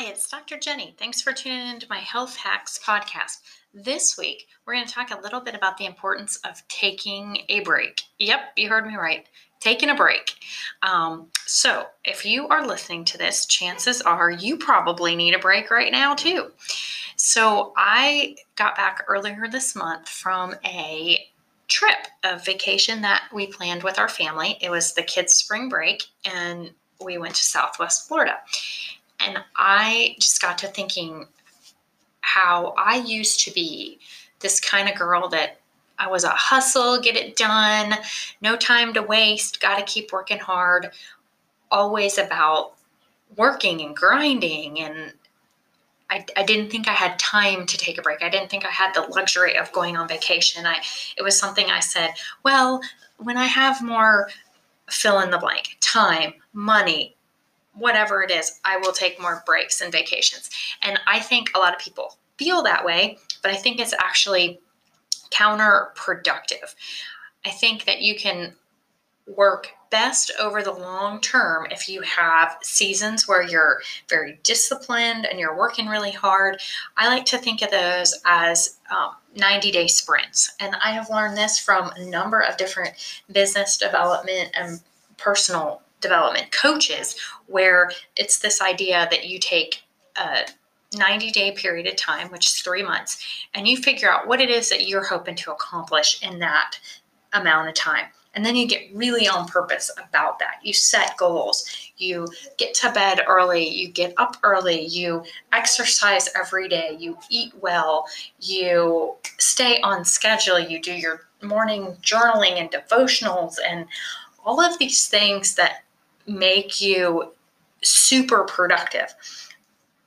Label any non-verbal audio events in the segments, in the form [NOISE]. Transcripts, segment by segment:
Hi, it's Dr. Jenny. Thanks for tuning into my Health Hacks podcast. This week, we're going to talk a little bit about the importance of taking a break. Yep, you heard me right. Taking a break. Um, so, if you are listening to this, chances are you probably need a break right now, too. So, I got back earlier this month from a trip, a vacation that we planned with our family. It was the kids' spring break, and we went to Southwest Florida. And I just got to thinking how I used to be this kind of girl that I was a hustle, get it done, no time to waste, got to keep working hard, always about working and grinding. And I, I didn't think I had time to take a break. I didn't think I had the luxury of going on vacation. I it was something I said, well, when I have more fill in the blank, time, money, whatever it is, I will take more breaks and vacations. And I think a lot of people feel that way, but I think it's actually counterproductive. I think that you can work best over the long term if you have seasons where you're very disciplined and you're working really hard. I like to think of those as um, 90 day sprints. And I have learned this from a number of different business development and personal development coaches where it's this idea that you take a 90 day period of time, which is three months, and you figure out what it is that you're hoping to accomplish in that amount of time. And then you get really on purpose about that. You set goals. You get to bed early. You get up early. You exercise every day. You eat well. You stay on schedule. You do your morning journaling and devotionals and all of these things that make you super productive.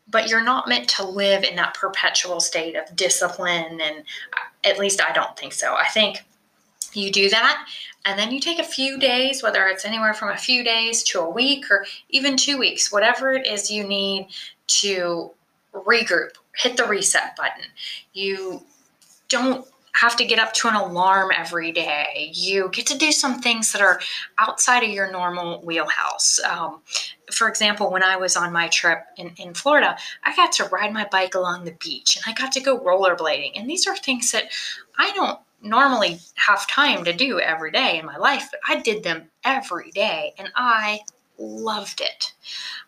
But you're not meant to live in that perpetual state of discipline. And at least I don't think so. I think you do that and then you take a few days, whether it's anywhere from a few days to a week or even two weeks, whatever it is you need to regroup, hit the reset button. You don't have to get up to an alarm every day. You get to do some things that are outside of your normal wheelhouse. Um, for example, when I was on my trip in, in Florida, I got to ride my bike along the beach and I got to go rollerblading. And these are things that I don't normally have time to do every day in my life, but I did them every day and I loved it.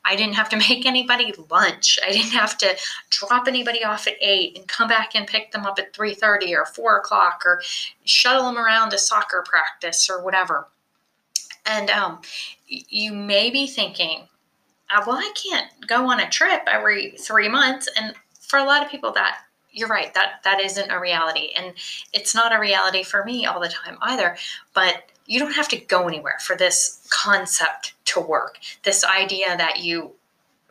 I didn't have to [LAUGHS] make anybody lunch. I didn't have to drop anybody off at eight and come back and pick them up at three thirty or four o'clock or shuttle them around to soccer practice or whatever. And um, you may be thinking, uh, well, I can't go on a trip every three months. And for a lot of people, that you're right that that isn't a reality and it's not a reality for me all the time either but you don't have to go anywhere for this concept to work. This idea that you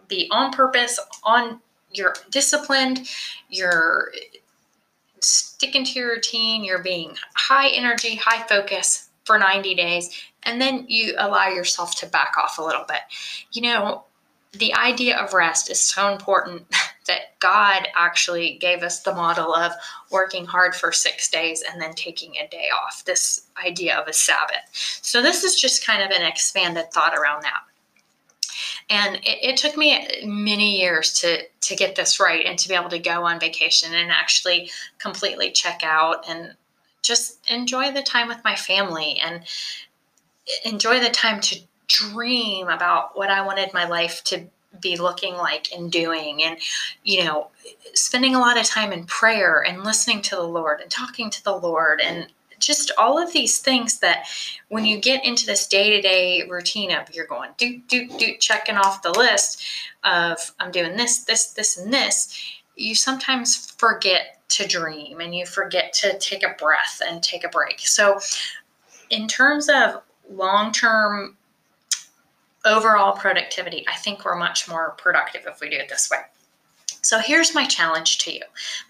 be on purpose, on you're disciplined, you're sticking to your routine, you're being high energy, high focus for 90 days, and then you allow yourself to back off a little bit. You know, the idea of rest is so important [LAUGHS] that God actually gave us the model of working hard for six days and then taking a day off, this idea of a Sabbath. So, this is just kind of an expanded thought around that. And it, it, took me many years to, to get this right and to be able to go on vacation and actually completely check out and just enjoy the time with my family and enjoy the time to dream about what I wanted my life to be looking like and doing and you know spending a lot of time in prayer and listening to the lord and talking to the lord and just all of these things that when you get into this day-to-day routine of you're going do do do checking off the list of i'm doing this this this and this you sometimes forget to dream and you forget to take a breath and take a break. So in terms of long-term overall productivity, I think we're much more productive if we do it this way. So here's my challenge to you.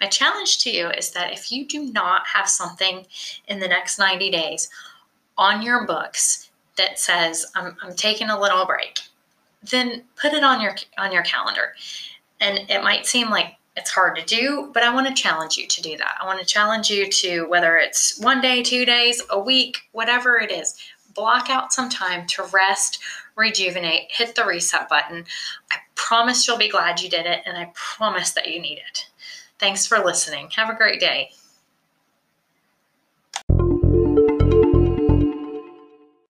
My challenge to you is that if you do not have something in the next 90 days on your books that says I'm, I'm taking a little break, then put it on your on your calendar. And it might seem like it's hard to do, but I want to challenge you to do that. I want to challenge you to whether it's one day, two days, a week, whatever it is, block out some time to rest, rejuvenate, hit the reset button. I promise you'll be glad you did it, and I promise that you need it. Thanks for listening. Have a great day.